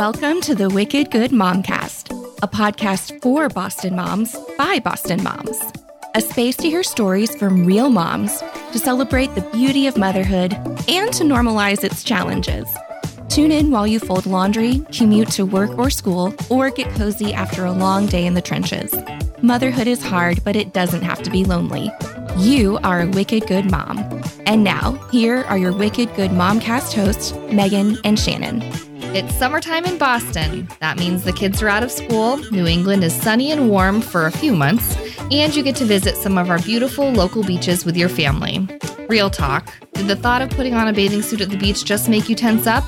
welcome to the Wicked Good Momcast, a podcast for Boston moms by Boston moms. A space to hear stories from real moms, to celebrate the beauty of motherhood, and to normalize its challenges. Tune in while you fold laundry, commute to work or school, or get cozy after a long day in the trenches. Motherhood is hard, but it doesn't have to be lonely. You are a wicked good mom. And now, here are your wicked good momcast hosts, Megan and Shannon. It's summertime in Boston. That means the kids are out of school. New England is sunny and warm for a few months, and you get to visit some of our beautiful local beaches with your family. Real talk. Did the thought of putting on a bathing suit at the beach just make you tense up?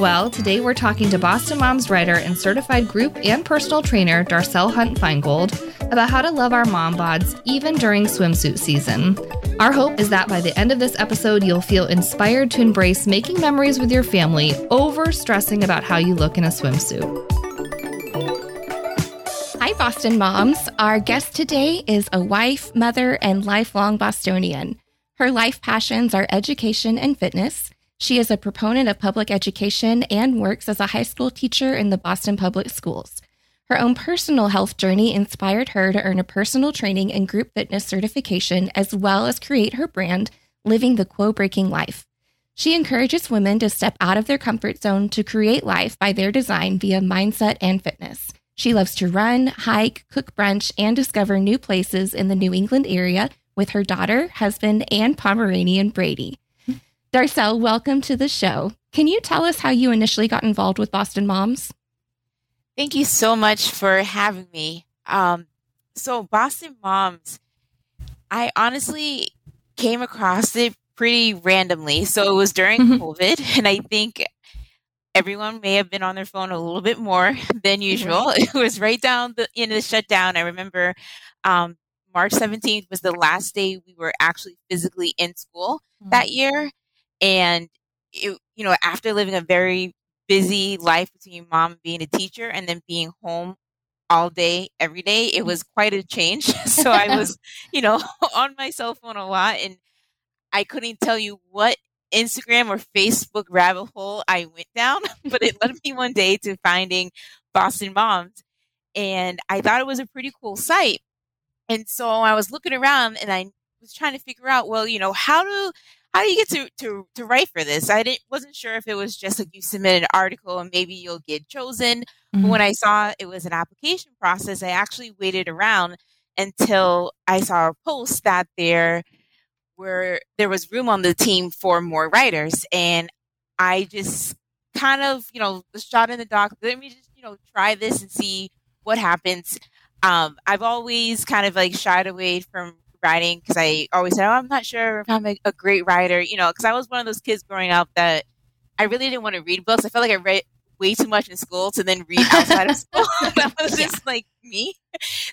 Well, today we're talking to Boston Moms writer and certified group and personal trainer Darcel Hunt Finegold about how to love our mom bods even during swimsuit season. Our hope is that by the end of this episode, you'll feel inspired to embrace making memories with your family over stressing about how you look in a swimsuit. Hi, Boston moms. Our guest today is a wife, mother, and lifelong Bostonian. Her life passions are education and fitness. She is a proponent of public education and works as a high school teacher in the Boston Public Schools. Her own personal health journey inspired her to earn a personal training and group fitness certification, as well as create her brand, Living the Quo Breaking Life. She encourages women to step out of their comfort zone to create life by their design via mindset and fitness. She loves to run, hike, cook brunch, and discover new places in the New England area with her daughter, husband, and Pomeranian Brady. Darcel, welcome to the show. Can you tell us how you initially got involved with Boston Moms? Thank you so much for having me. Um, so, Boston Moms, I honestly came across it pretty randomly. So, it was during mm-hmm. COVID, and I think everyone may have been on their phone a little bit more than usual. It was right down the in the shutdown. I remember um, March 17th was the last day we were actually physically in school mm-hmm. that year. And it, you know, after living a very busy life between mom being a teacher and then being home all day every day it was quite a change. So i was you know on my cell phone a lot and i couldn't tell you what instagram or facebook rabbit hole i went down but it led me one day to finding boston moms and i thought it was a pretty cool site. And so i was looking around and i was trying to figure out well you know how do how do you get to, to, to write for this? I didn't wasn't sure if it was just like you submit an article and maybe you'll get chosen. Mm-hmm. But when I saw it was an application process, I actually waited around until I saw a post that there were there was room on the team for more writers, and I just kind of you know the shot in the dark. Let me just you know try this and see what happens. Um, I've always kind of like shied away from writing because I always said, oh, I'm not sure if I'm a, a great writer, you know, because I was one of those kids growing up that I really didn't want to read books. I felt like I read way too much in school to then read outside of school. that was just like me.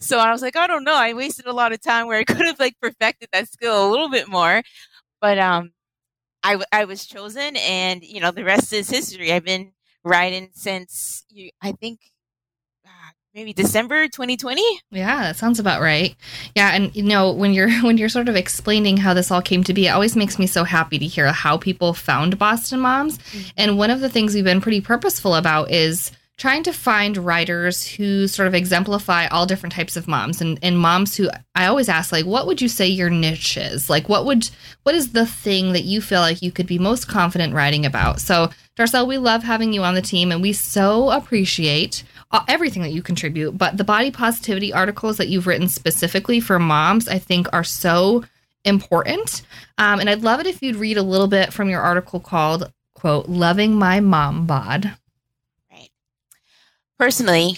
So I was like, I don't know. I wasted a lot of time where I could have like perfected that skill a little bit more. But um, I, I was chosen and, you know, the rest is history. I've been writing since, you, I think, maybe December 2020. Yeah, that sounds about right. Yeah, and you know, when you're when you're sort of explaining how this all came to be, it always makes me so happy to hear how people found Boston Moms. Mm-hmm. And one of the things we've been pretty purposeful about is trying to find writers who sort of exemplify all different types of moms and, and moms who I always ask like what would you say your niche is? Like what would what is the thing that you feel like you could be most confident writing about? So Darcel, we love having you on the team and we so appreciate everything that you contribute, but the body positivity articles that you've written specifically for moms, I think are so important. Um, and I'd love it if you'd read a little bit from your article called, quote, Loving My Mom Bod. Right. Personally,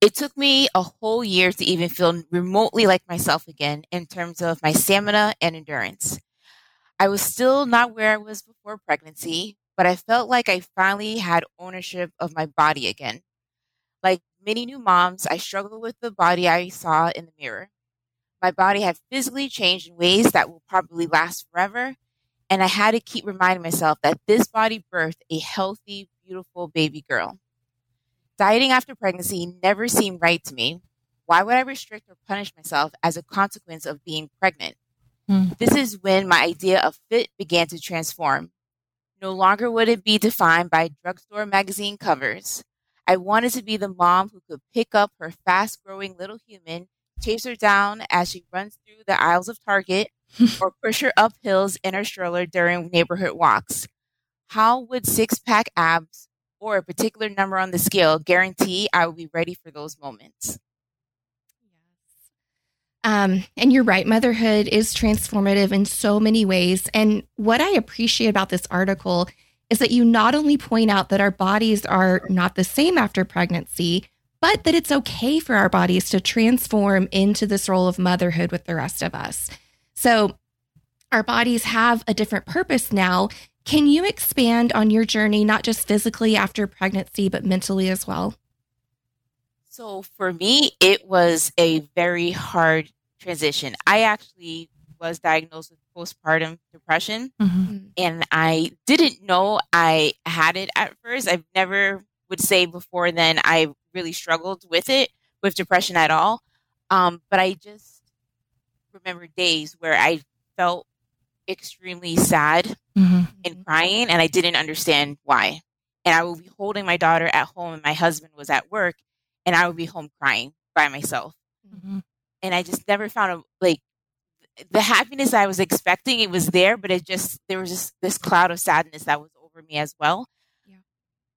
it took me a whole year to even feel remotely like myself again in terms of my stamina and endurance. I was still not where I was before pregnancy, but I felt like I finally had ownership of my body again. Like many new moms, I struggled with the body I saw in the mirror. My body had physically changed in ways that will probably last forever. And I had to keep reminding myself that this body birthed a healthy, beautiful baby girl. Dieting after pregnancy never seemed right to me. Why would I restrict or punish myself as a consequence of being pregnant? Mm. This is when my idea of fit began to transform. No longer would it be defined by drugstore magazine covers. I wanted to be the mom who could pick up her fast growing little human, chase her down as she runs through the aisles of Target, or push her up hills in her stroller during neighborhood walks. How would six pack abs or a particular number on the scale guarantee I will be ready for those moments? Um, and you're right, motherhood is transformative in so many ways. And what I appreciate about this article is that you not only point out that our bodies are not the same after pregnancy, but that it's okay for our bodies to transform into this role of motherhood with the rest of us. So our bodies have a different purpose now. Can you expand on your journey, not just physically after pregnancy, but mentally as well? So for me, it was a very hard transition. I actually was diagnosed with postpartum depression mm-hmm. and I didn't know I had it at first. I've never would say before then I really struggled with it, with depression at all. Um, but I just remember days where I felt extremely sad mm-hmm. and crying and I didn't understand why. And I would be holding my daughter at home and my husband was at work and I would be home crying by myself. Mm-hmm. And I just never found a like the happiness I was expecting. It was there, but it just there was just this cloud of sadness that was over me as well. Yeah.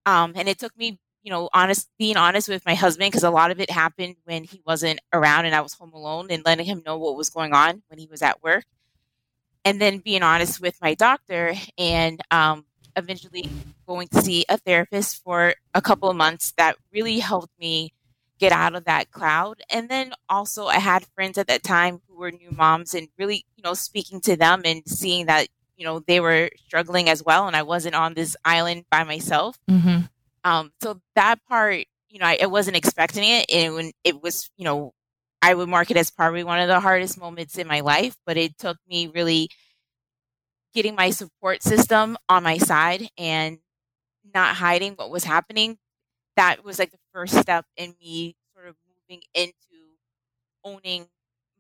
Um, and it took me, you know, honest being honest with my husband because a lot of it happened when he wasn't around and I was home alone, and letting him know what was going on when he was at work, and then being honest with my doctor and um, eventually going to see a therapist for a couple of months that really helped me get out of that cloud. And then also, I had friends at that time who were new moms and really, you know, speaking to them and seeing that, you know, they were struggling as well. And I wasn't on this island by myself. Mm-hmm. Um, so that part, you know, I, I wasn't expecting it. And when it was, you know, I would mark it as probably one of the hardest moments in my life, but it took me really getting my support system on my side and not hiding what was happening that was like the first step in me sort of moving into owning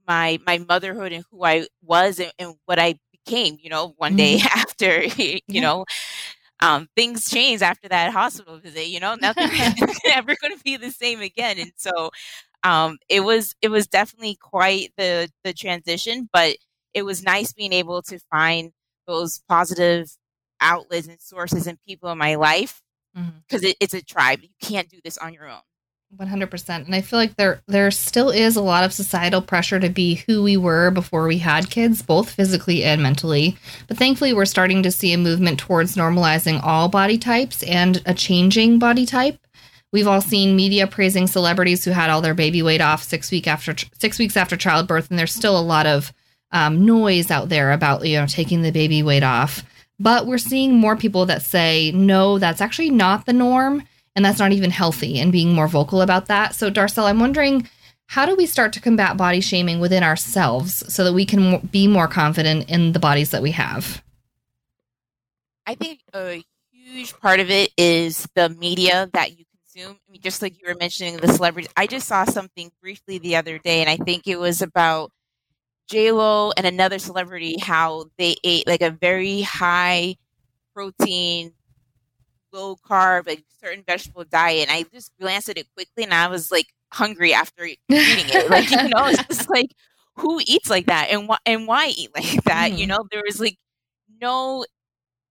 my my motherhood and who I was and, and what I became. You know, one day mm-hmm. after you yeah. know. Um, things change after that hospital visit. You know, nothing ever going to be the same again. And so, um, it was it was definitely quite the the transition, but it was nice being able to find those positive outlets and sources and people in my life because mm-hmm. it, it's a tribe. You can't do this on your own. 100% and i feel like there there still is a lot of societal pressure to be who we were before we had kids both physically and mentally but thankfully we're starting to see a movement towards normalizing all body types and a changing body type we've all seen media praising celebrities who had all their baby weight off six week after six weeks after childbirth and there's still a lot of um, noise out there about you know taking the baby weight off but we're seeing more people that say, no, that's actually not the norm. And that's not even healthy and being more vocal about that. So, Darcel, I'm wondering how do we start to combat body shaming within ourselves so that we can be more confident in the bodies that we have? I think a huge part of it is the media that you consume. I mean, just like you were mentioning the celebrities, I just saw something briefly the other day, and I think it was about J Lo and another celebrity how they ate like a very high protein, low carb, like certain vegetable diet. And I just glanced at it quickly and I was like hungry after eating it. Like, you know, it's just like who eats like that and why and why eat like that? Mm. You know, there was like no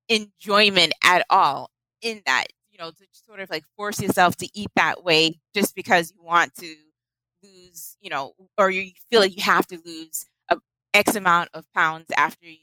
enjoyment at all in that, you know, to sort of like force yourself to eat that way just because you want to lose, you know, or you feel like you have to lose X amount of pounds after you've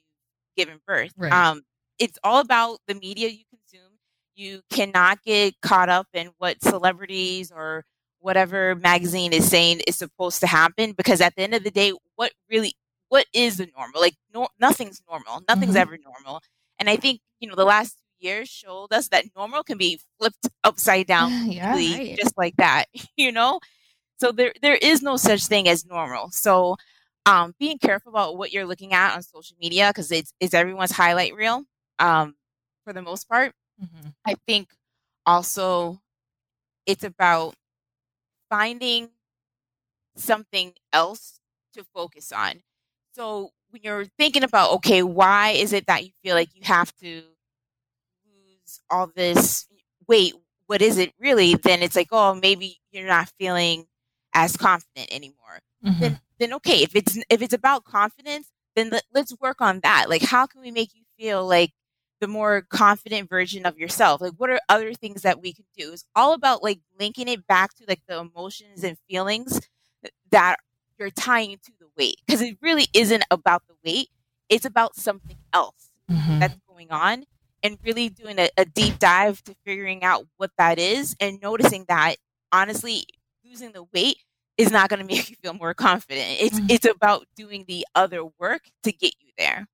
given birth. Right. Um, it's all about the media you consume. You cannot get caught up in what celebrities or whatever magazine is saying is supposed to happen because at the end of the day, what really what is the normal? Like no, nothing's normal. Nothing's mm-hmm. ever normal. And I think you know the last years showed us that normal can be flipped upside down yeah, right. just like that. You know, so there there is no such thing as normal. So um, being careful about what you're looking at on social media because it's, it's everyone's highlight reel um, for the most part. Mm-hmm. I think also it's about finding something else to focus on. So when you're thinking about, okay, why is it that you feel like you have to lose all this weight what is it really, then it's like, oh, maybe you're not feeling as confident anymore. Mm-hmm. Then, then okay, if it's if it's about confidence, then let, let's work on that. Like, how can we make you feel like the more confident version of yourself? Like, what are other things that we can do? It's all about like linking it back to like the emotions and feelings that you're tying to the weight because it really isn't about the weight. It's about something else mm-hmm. that's going on and really doing a, a deep dive to figuring out what that is and noticing that honestly losing the weight is not going to make you feel more confident. It's mm-hmm. it's about doing the other work to get you there.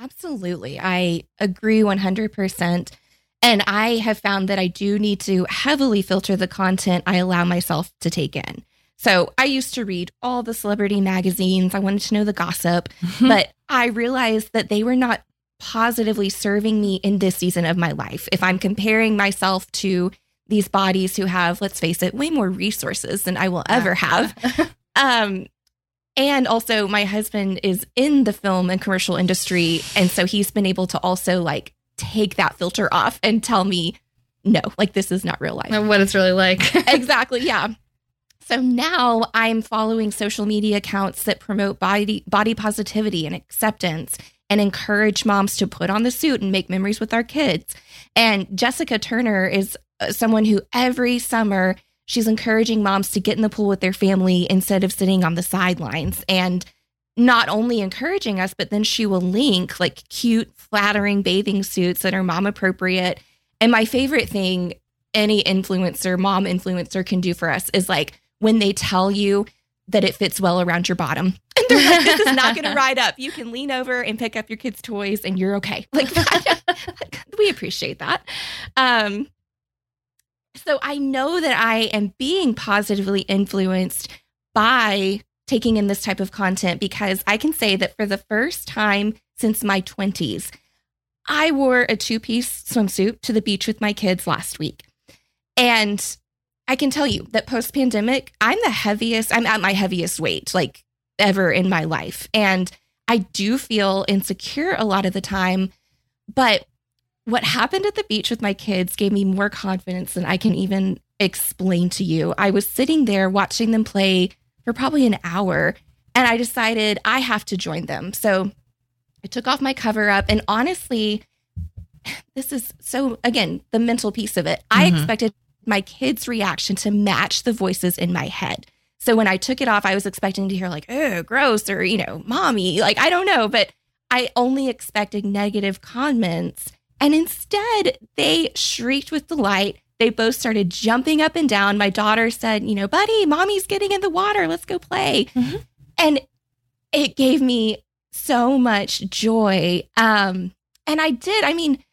Absolutely. I agree 100%. And I have found that I do need to heavily filter the content I allow myself to take in. So I used to read all the celebrity magazines. I wanted to know the gossip, but I realized that they were not positively serving me in this season of my life. If I'm comparing myself to these bodies who have, let's face it, way more resources than I will ever have. um, and also, my husband is in the film and commercial industry. And so he's been able to also like take that filter off and tell me, no, like this is not real life. What it's really like. exactly. Yeah. So now I'm following social media accounts that promote body body positivity and acceptance and encourage moms to put on the suit and make memories with our kids. And Jessica Turner is someone who every summer she's encouraging moms to get in the pool with their family instead of sitting on the sidelines and not only encouraging us but then she will link like cute flattering bathing suits that are mom appropriate and my favorite thing any influencer mom influencer can do for us is like when they tell you that it fits well around your bottom. And they're like, this is not going to ride up. You can lean over and pick up your kids' toys and you're okay. Like, we appreciate that. Um, so I know that I am being positively influenced by taking in this type of content because I can say that for the first time since my 20s, I wore a two piece swimsuit to the beach with my kids last week. And I can tell you that post pandemic, I'm the heaviest, I'm at my heaviest weight like ever in my life. And I do feel insecure a lot of the time. But what happened at the beach with my kids gave me more confidence than I can even explain to you. I was sitting there watching them play for probably an hour and I decided I have to join them. So I took off my cover up and honestly, this is so again, the mental piece of it. Mm-hmm. I expected my kids' reaction to match the voices in my head. So when I took it off, I was expecting to hear like, oh, gross, or, you know, mommy. Like, I don't know, but I only expected negative comments. And instead, they shrieked with delight. They both started jumping up and down. My daughter said, you know, buddy, mommy's getting in the water. Let's go play. Mm-hmm. And it gave me so much joy. Um, and I did. I mean,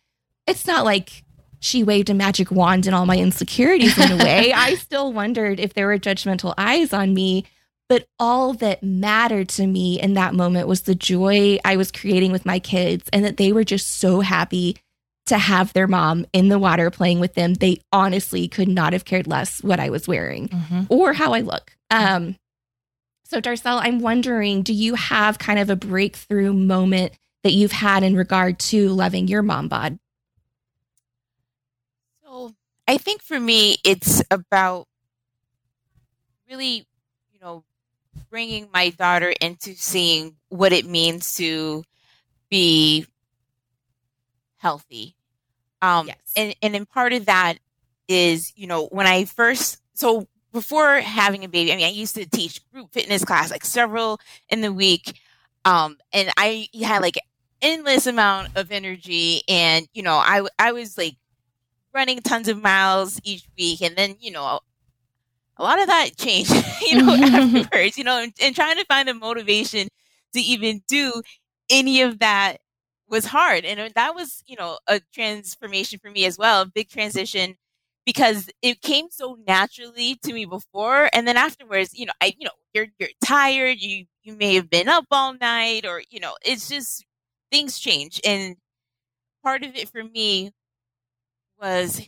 it's not like she waved a magic wand and all my insecurities went away. I still wondered if there were judgmental eyes on me. But all that mattered to me in that moment was the joy I was creating with my kids and that they were just so happy to have their mom in the water playing with them. They honestly could not have cared less what I was wearing mm-hmm. or how I look. Um, so, Darcel, I'm wondering do you have kind of a breakthrough moment that you've had in regard to loving your mom bod? So, I think for me, it's about really, you know, bringing my daughter into seeing what it means to be healthy. Um, yes. and, and in part of that is, you know, when I first, so before having a baby, I mean, I used to teach group fitness class, like several in the week. Um, and I had like endless amount of energy and, you know, I, I was like running tons of miles each week, and then you know a lot of that changed, you know, afterwards, you know, and, and, trying to find the motivation to even do any of that was hard. And that was, you know, a transformation for me as well, a big transition because it came so naturally to me before. And then afterwards, you know, I, you know, you're, you're tired, you, you may have been up all night or, you know, it's just things change. And part of it for me was,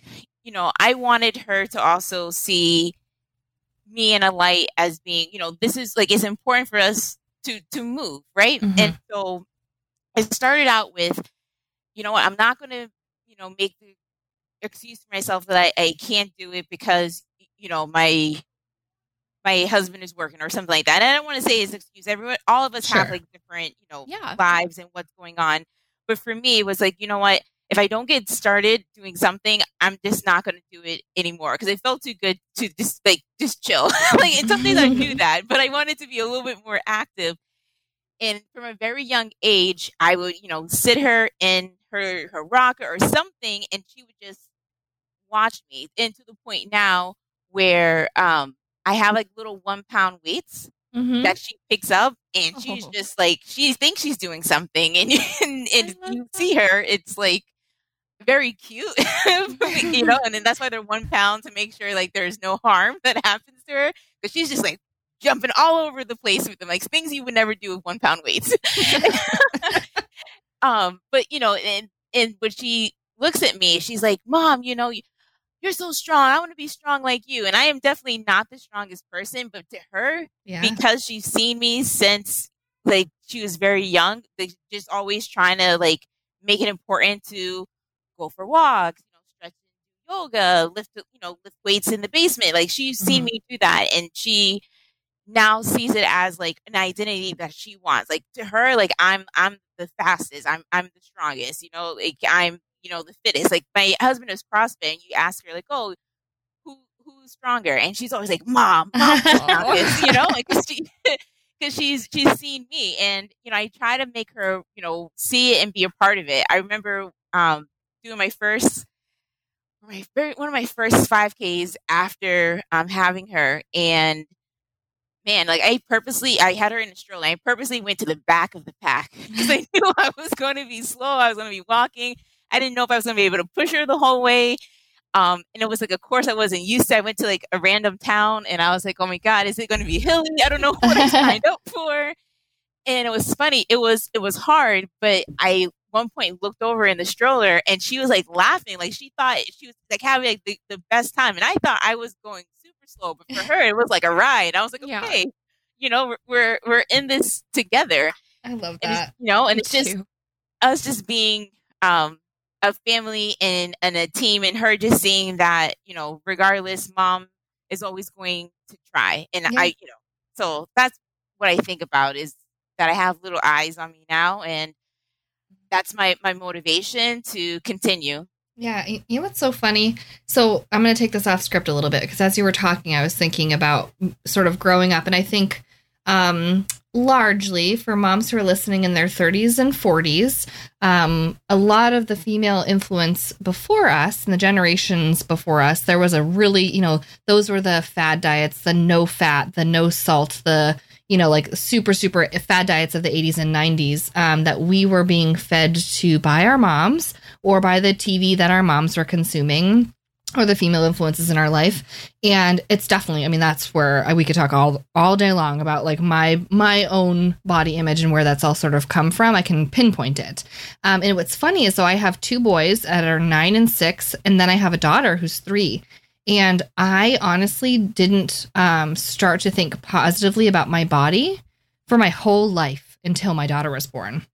you know, I wanted her to also see me in a light as being, you know, this is like it's important for us to to move, right? Mm-hmm. And so it started out with, you know what, I'm not going to, you know, make the excuse for myself that I, I can't do it because you know my my husband is working or something like that. And I don't want to say it's excuse. Everyone, all of us Sure. have like different, you know, Yeah. lives and what's going on. But for me, it was like, you know what? If I don't get started doing something, I'm just not going to do it anymore because it felt too good to just like just chill. like and some days I do that, but I wanted to be a little bit more active. And from a very young age, I would, you know, sit her in her her rocker or something, and she would just watch me. And to the point now where um I have like little one pound weights Mhm. that she picks up and she's Oh. just like she thinks she's doing something and, and, and you see her it's like very cute you know and then that's why they're one pound to make sure like there's no harm that happens to her but she's just like jumping all over the place with them like things you would never do with one pound weights um but you know and and when she looks at me she's like mom you know you're so strong i want to be strong like you and i am definitely not the strongest person but to her yeah. because she's seen me since like she was very young like, just always trying to like make it important to go for walks you know stretch yoga lift you know lift weights in the basement like she's seen Mhm. me do that and she now sees it as like an identity that she wants. Like to her like i'm i'm the fastest i'm i'm the strongest you know like i'm you know the fittest. Like my husband is crossfit and you ask her like oh who who's stronger? And she's always like mom strongest you know like she because she's she's seen me. And you know i try to make her you know see it and be a part of it. I remember um doing my first my very one of my first 5ks after um having her and man like i purposely i had her in a stroller i purposely went to the back of the pack because i knew i was going to be slow i was going to be walking i didn't know if i was going to be able to push her the whole way um, and it was like a course I wasn't used to. I went to like a random town and I was like, oh my God, is it going to be hilly? I don't know what I signed up for. And it was funny. It was, it was hard, but I one point looked over in the stroller and she was like laughing. Like she thought she was like having like the, the best time. And I thought I was going super slow, but for her, it was like a ride. I was like, Yeah. okay, you know, we're, we're, in this together. I love that. you know, and Me it's just, too. us just being um a family and and a team and her just seeing that you know regardless mom is always going to try and Yeah. i you know so that's what i think about is that i have little eyes on me now and that's my my motivation to continue Yeah, you know what's so funny? So I'm going to take this off script a little bit because as you were talking, I was thinking about sort of growing up, and I think um, largely for moms who are listening in their 30s and 40s, um, a lot of the female influence before us and the generations before us, there was a really, you know, those were the fad diets, the no fat, the no salt, the you know, like super, super fad diets of the 80s and 90s um, that we were being fed to by our moms or by the TV that our moms were consuming or the female influences in our life. And it's definitely i mean that's where we could talk all all day long about like my my own body image and where that's all sort of come from. I can pinpoint it. Um, and what's funny is so i have two boys that are nine and six and then i have a daughter who's three. And i honestly didn't um, start to think positively about my body for my whole life until my daughter was born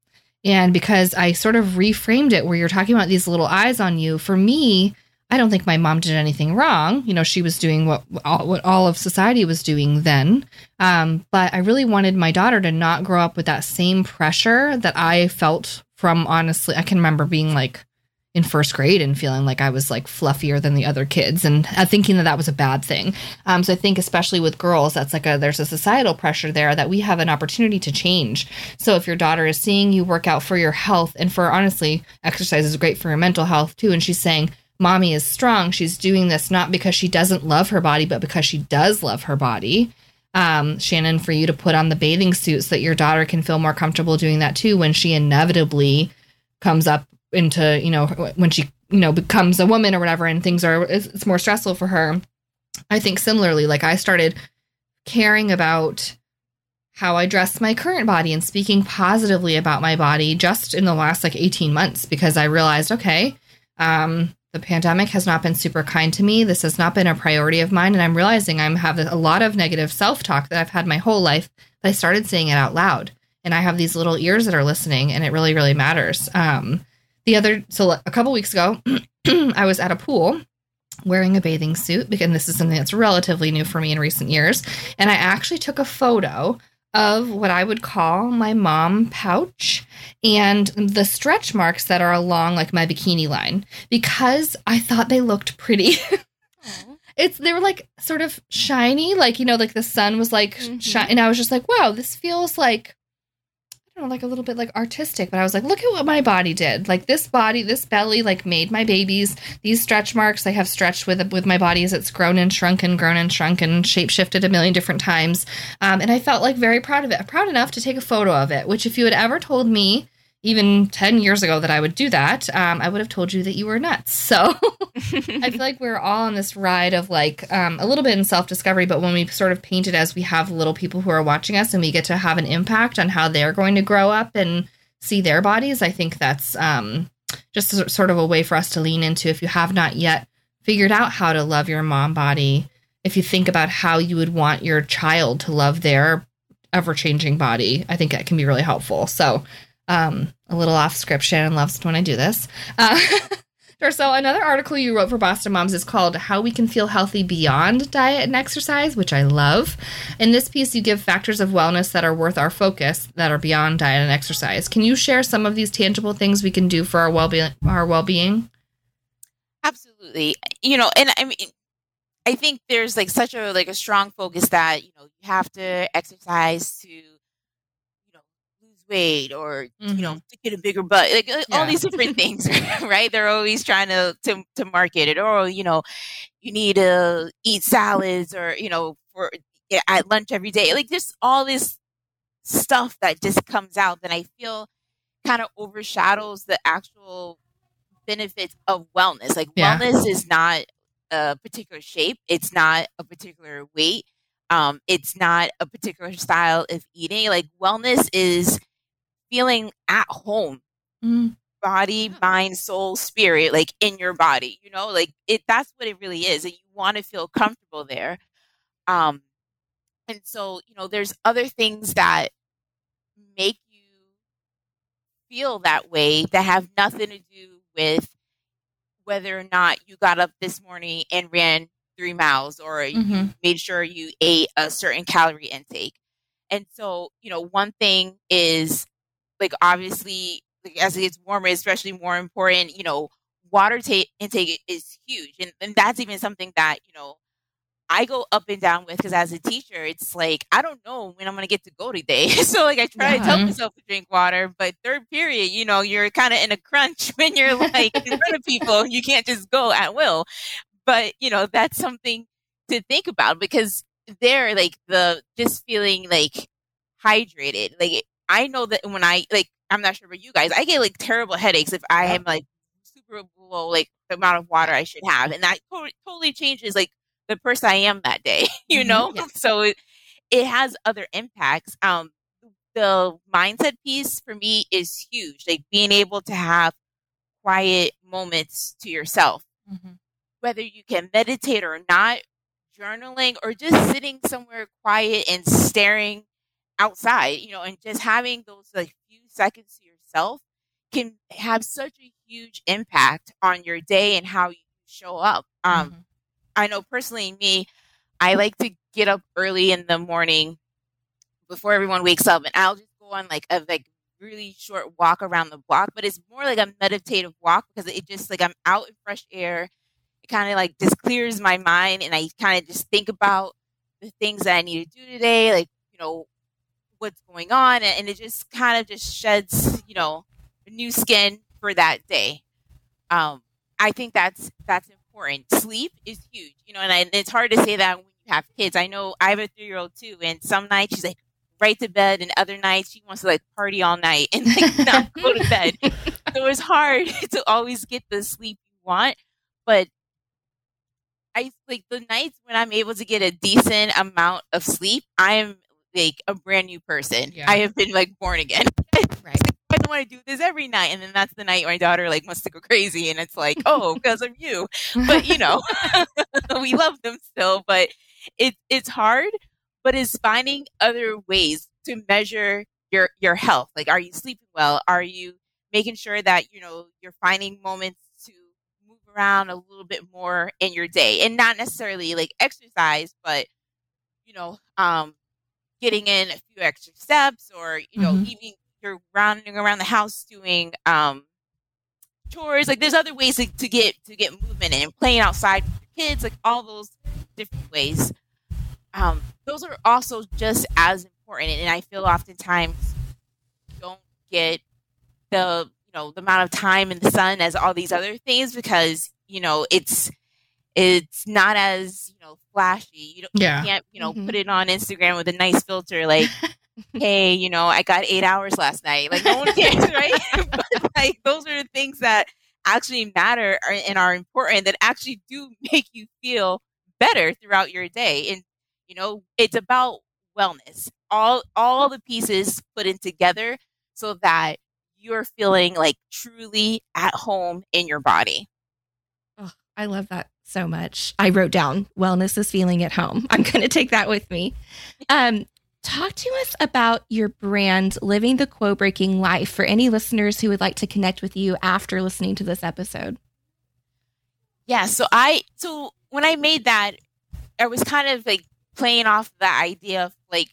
and because I sort of reframed it where you're talking about these little eyes on you, for me, I don't think my mom did anything wrong. You know, she was doing what all, what all of society was doing then. Um, but I really wanted my daughter to not grow up with that same pressure that I felt from honestly, I can remember being like in first grade and feeling like I was like fluffier than the other kids and uh, thinking that that was a bad thing. Um, so I think especially with girls, that's like a there's a societal pressure there that we have an opportunity to change. So if your daughter is seeing you work out for your health and for honestly, exercise is great for your mental health too, and she's saying, Mommy is strong. She's doing this not because she doesn't love her body, but because she does love her body. Um, Shannon, for you to put on the bathing suit so that your daughter can feel more comfortable doing that too when she inevitably comes up into, you know, when she, you know, becomes a woman or whatever and things are, it's, more stressful for her. I think similarly, like I started caring about how I dress my current body and speaking positively about my body just in the last like 18 months because I realized, okay, um, the pandemic has not been super kind to me. This has not been a priority of mine. And I'm realizing I'm have a lot of negative self talk that I've had my whole life. But I started saying it out loud. And I have these little ears that are listening, and it really, really matters. Um, the other, so a couple weeks ago, I was at a pool wearing a bathing suit because this is something that's relatively new for me in recent years. And I actually took a photo of what I would call my mom pouch and the stretch marks that are along like my bikini line because I thought they looked pretty. it's they were like sort of shiny, like you know, like the sun was like mm-hmm. and I was just like, wow, this feels like know, like a little bit like artistic. But I was like, look at what my body did. Like this body, this belly, like made my babies. These stretch marks I have stretched with with my body as it's grown and shrunk and grown and shrunk and shape shifted a million different times. Um, and I felt like very proud of it, proud enough to take a photo of it. Which, if you had ever told me even 10 years ago that I would do that, um, I would have told you that you were nuts. So I feel like we're all on this ride of like um, a little bit in self discovery, but when we sort of paint it as we have little people who are watching us and we get to have an impact on how they're going to grow up and see their bodies, I think that's um, just sort of a way for us to lean into if you have not yet figured out how to love your mom body. If you think about how you would want your child to love their ever changing body, I think that can be really helpful. So, um, a little off script. Shannon loves when I do this. Uh, so another article you wrote for Boston Moms is called "How We Can Feel Healthy Beyond Diet and Exercise," which I love. In this piece, you give factors of wellness that are worth our focus that are beyond diet and exercise. Can you share some of these tangible things we can do for our well being? Our well being. Absolutely. You know, and I mean. I think there's like such a like a strong focus that you know you have to exercise to weight or mm-hmm. you know mm-hmm. to get a bigger butt like yeah. all these different things right they're always trying to, to to market it or you know you need to eat salads or you know for at lunch every day like just all this stuff that just comes out that i feel kind of overshadows the actual benefits of wellness like yeah. wellness is not a particular shape it's not a particular weight um, it's not a particular style of eating. Like wellness is feeling at home. Mm. Body, mind, soul, spirit, like in your body, you know, like it that's what it really is. And you want to feel comfortable there. Um and so, you know, there's other things that make you feel that way that have nothing to do with whether or not you got up this morning and ran three miles or mm-hmm. you made sure you ate a certain calorie intake. And so, you know, one thing is like obviously like, as it gets warmer, especially more important, you know, water ta- intake is huge. And, and that's even something that, you know, I go up and down with because as a teacher, it's like I don't know when I'm gonna get to go today. so like I try yeah. to tell myself to drink water, but third period, you know, you're kind of in a crunch when you're like in front of people. You can't just go at will. But you know, that's something to think about because they're like the just feeling like hydrated. Like I know that when I like, I'm not sure about you guys, I get like terrible headaches if I am like super below like the amount of water I should have, and that to- totally changes like the person I am that day. You mm-hmm, know, so it, it has other impacts. Um, the mindset piece for me is huge. Like being able to have quiet moments to yourself, mm-hmm. whether you can meditate or not, journaling or just sitting somewhere quiet and staring outside, you know, and just having those like few seconds to yourself can have such a huge impact on your day and how you show up. Um, mm-hmm. I know personally, me, I like to get up early in the morning before everyone wakes up, and I'll just go on like a like really short walk around the block. But it's more like a meditative walk because it just like I'm out in fresh air. It kind of like just clears my mind, and I kind of just think about the things that I need to do today, like you know what's going on and it just kind of just sheds you know new skin for that day. Um i think that's that's important. Sleep is huge you know and, I, and it's hard to say that when you have kids. I know i have a three year old too and some nights she's like right to bed and other nights she wants to like party all night and like not go to bed. So it's hard to always get the sleep you want but I like the nights when I'm able to get a decent amount of sleep, I'm like a brand new person. Yeah. I have been like born again. right. I don't want to do this every night, and then that's the night my daughter like wants to go crazy, and it's like, oh, because of you. But you know, we love them still, but it's it's hard. But it's finding other ways to measure your your health. Like, are you sleeping well? Are you making sure that you know you're finding moments to move around a little bit more in your day and not necessarily like exercise but you know um getting in a few extra steps or you know Mhm. even you're rounding around the house doing um chores like there's other ways to, to get to get movement in playing outside with your kids like all those different ways um those are also just as important and i feel oftentimes don't get the you know the amount of time in the sun as all these other things because you know it's it's not as you know flashy. You don't Yeah. you can't you know Mhm. put it on instagram with a nice filter like hey you know i got eight hours last night. Like no one cares right? But like those are the things that actually matter and are important that actually do make you feel better throughout your day. And you know it's about wellness. All all the pieces put in together so that you're feeling like truly at home in your body. Oh, I love that so much. I wrote down wellness is feeling at home. I'm going to take that with me. Um, talk to us about your brand, Living the Quo Breaking Life, for any listeners who would like to connect with you after listening to this episode. Yeah, so I so when I made that, I was kind of like playing off the idea of like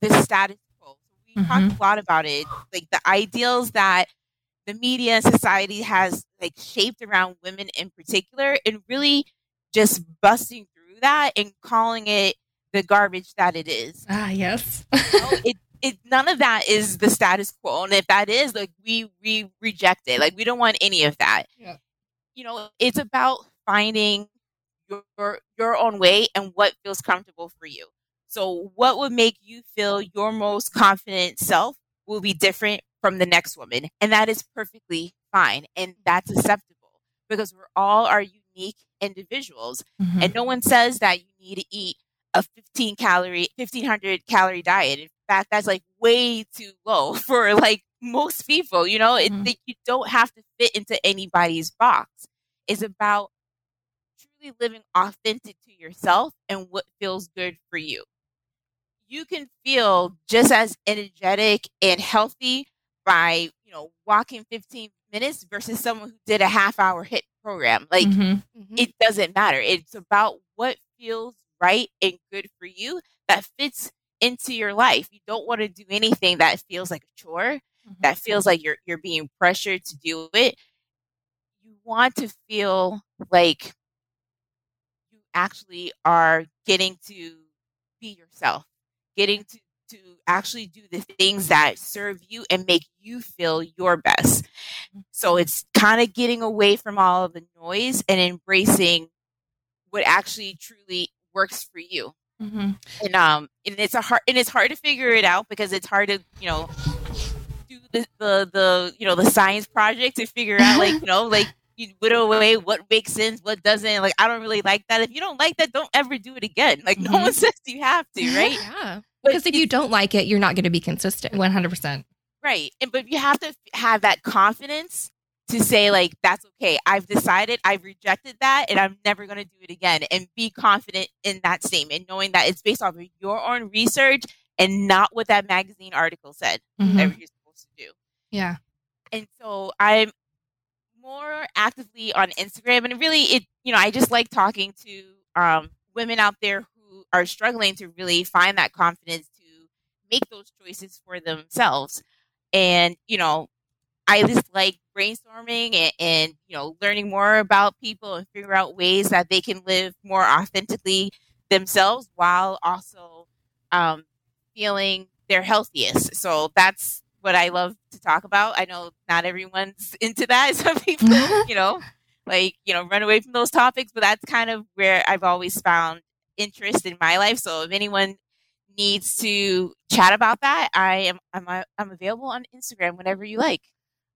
the status quo. We talked a lot about it, like the ideals that the media and society has like shaped around women in particular, and really just busting through that and calling it the garbage that it is. Ah, yes. You know, it it none of that is the status quo, and if that is, like we we reject it. Like we don't want any of that. Yeah. You know, it's about finding your your own way and what feels comfortable for you. So, what would make you feel your most confident self will be different from the next woman, and that is perfectly fine, and that's acceptable because we're all our unique individuals Mhm. and no one says that you need to eat a 15 calorie 1500 calorie diet in fact that's like way too low for like most people you know it, Mhm. like, you don't have to fit into anybody's box it's about truly living authentic to yourself and what feels good for you you can feel just as energetic and healthy by you know walking 15 minutes versus someone who did a half hour HIIT program like Mhm. it doesn't matter. It's about what feels right and good for you that fits into your life. You don't want to do anything that feels like a chore, Mhm. that feels like you're you're being pressured to do it. You want to feel like you actually are getting to be yourself, getting to to actually do the things that serve you and make you feel your best. So it's kind of getting away from all of the noise and embracing what actually truly works for you. Mhm. And um and it's a hard and it's hard to figure it out because it's hard to, you know, do the the, the you know, the science project to figure out like, you know, like you whittle away what makes sense, what doesn't. Like I don't really like that. If you don't like that, don't ever do it again. Like no Mhm. one says you have to, right? Yeah. But Because if you don't like it, you're not going to be consistent. 100%. Right. And but you have to have that confidence to say like that's okay. I've decided I've rejected that and I'm never going to do it again and be confident in that statement knowing that it's based off of your own research and not what that magazine article said Mhm. that you're supposed to do. Yeah. And so I'm more actively on Instagram and really it you know I just like talking to um women out there who are struggling to really find that confidence to make those choices for themselves. And you know i just like brainstorming and, and you know learning more about people and figure out ways that they can live more authentically themselves while also um, feeling their healthiest. So that's what i love to talk about. I know not everyone's into that. Some people you know like you know run away from those topics but that's kind of where i've always found interest in my life so if anyone needs to chat about that, I am I'm uh, I'm available on Instagram whenever you like.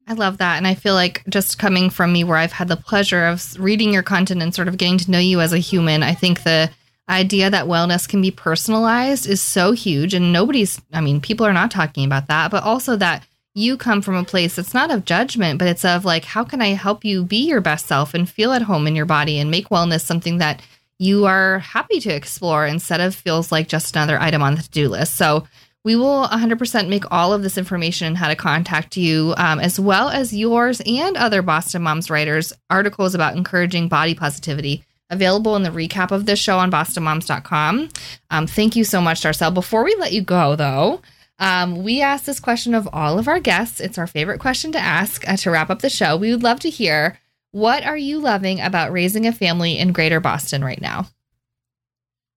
I love that. And I feel like just coming from me, where I've had the pleasure of reading your content and sort of getting to know you as a human, I think the idea that wellness can be personalized is so huge. And nobody's, I mean, people are not talking about that, but also that you come from a place that's not of judgment, but it's of like, how can I help you be your best self and feel at home in your body and make wellness something that you are happy to explore instead of feels like just another item on the to do list. So, We will 100% make all of this information and how to contact you, um, as well as yours and other Boston Moms writers' articles about encouraging body positivity available in the recap of this show on bostonmoms.com. Um, thank you so much, Darcel. Before we let you go, though, um, we ask this question of all of our guests. It's our favorite question to ask uh, to wrap up the show. We would love to hear what are you loving about raising a family in Greater Boston right now?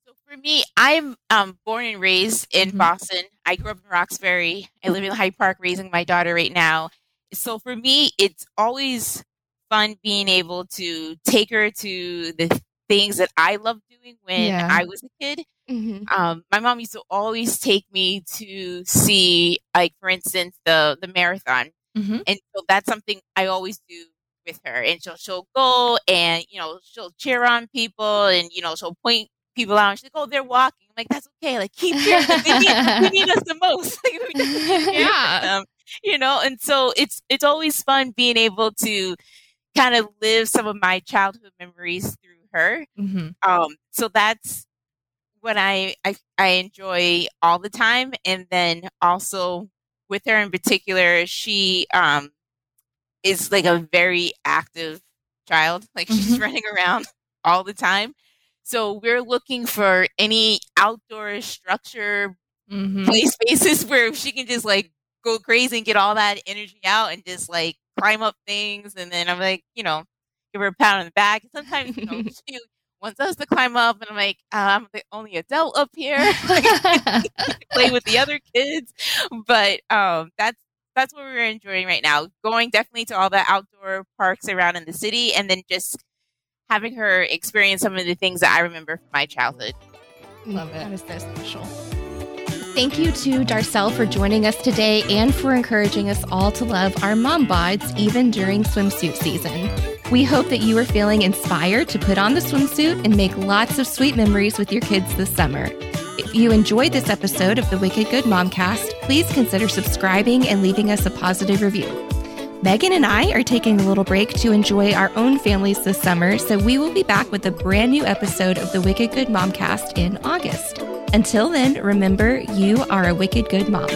So for me, I'm um, born and raised in Mhm. Boston. I grew up in Roxbury. I live in Hyde Park, raising my daughter right now. So for me, it's always fun being able to take her to the things that I loved doing when Yeah. I was a kid. Mhm. um, my mom used to always take me to see, like for instance, the the marathon, Mhm. and so that's something I always do with her. And she'll she'll go and you know she'll cheer on people, and you know she'll point people out. And she'll go, "Oh, they're walking." I'm like, "That's okay. Like keep cheering. They need, they need us the most. Like, we need to cheer for Yeah. them, you know." And so it's it's always fun being able to kind of live some of my childhood memories through her Mhm. um so that's what I, I i enjoy all the time and then also with her in particular she um is like a very active child. Like she's Mhm. running around all the time. So we're looking for any outdoor structure Mhm. play spaces where she can just like go crazy and get all that energy out and just like climb up things. And then i'm like you know give her a pat on the back. And sometimes you know she wants us to climb up. And i'm like uh, i'm the only adult up here. Play with the other kids. But um that's that's what we're enjoying right now going definitely to all the outdoor parks around in the city and then just having her experience some of the things that i remember from my childhood mm-hmm. Love it. That is so special. Thank you to Darcel for joining us today and for encouraging us all to love our mom bods even during swimsuit season. We hope that you are feeling inspired to put on the swimsuit and make lots of sweet memories with your kids this summer. If you enjoyed this episode of the Wicked Good Momcast, please consider subscribing and leaving us a positive review. Megan and I are taking a little break to enjoy our own families this summer, so we will be back with a brand new episode of the Wicked Good Momcast in August. Until then, remember you are a wicked good mom.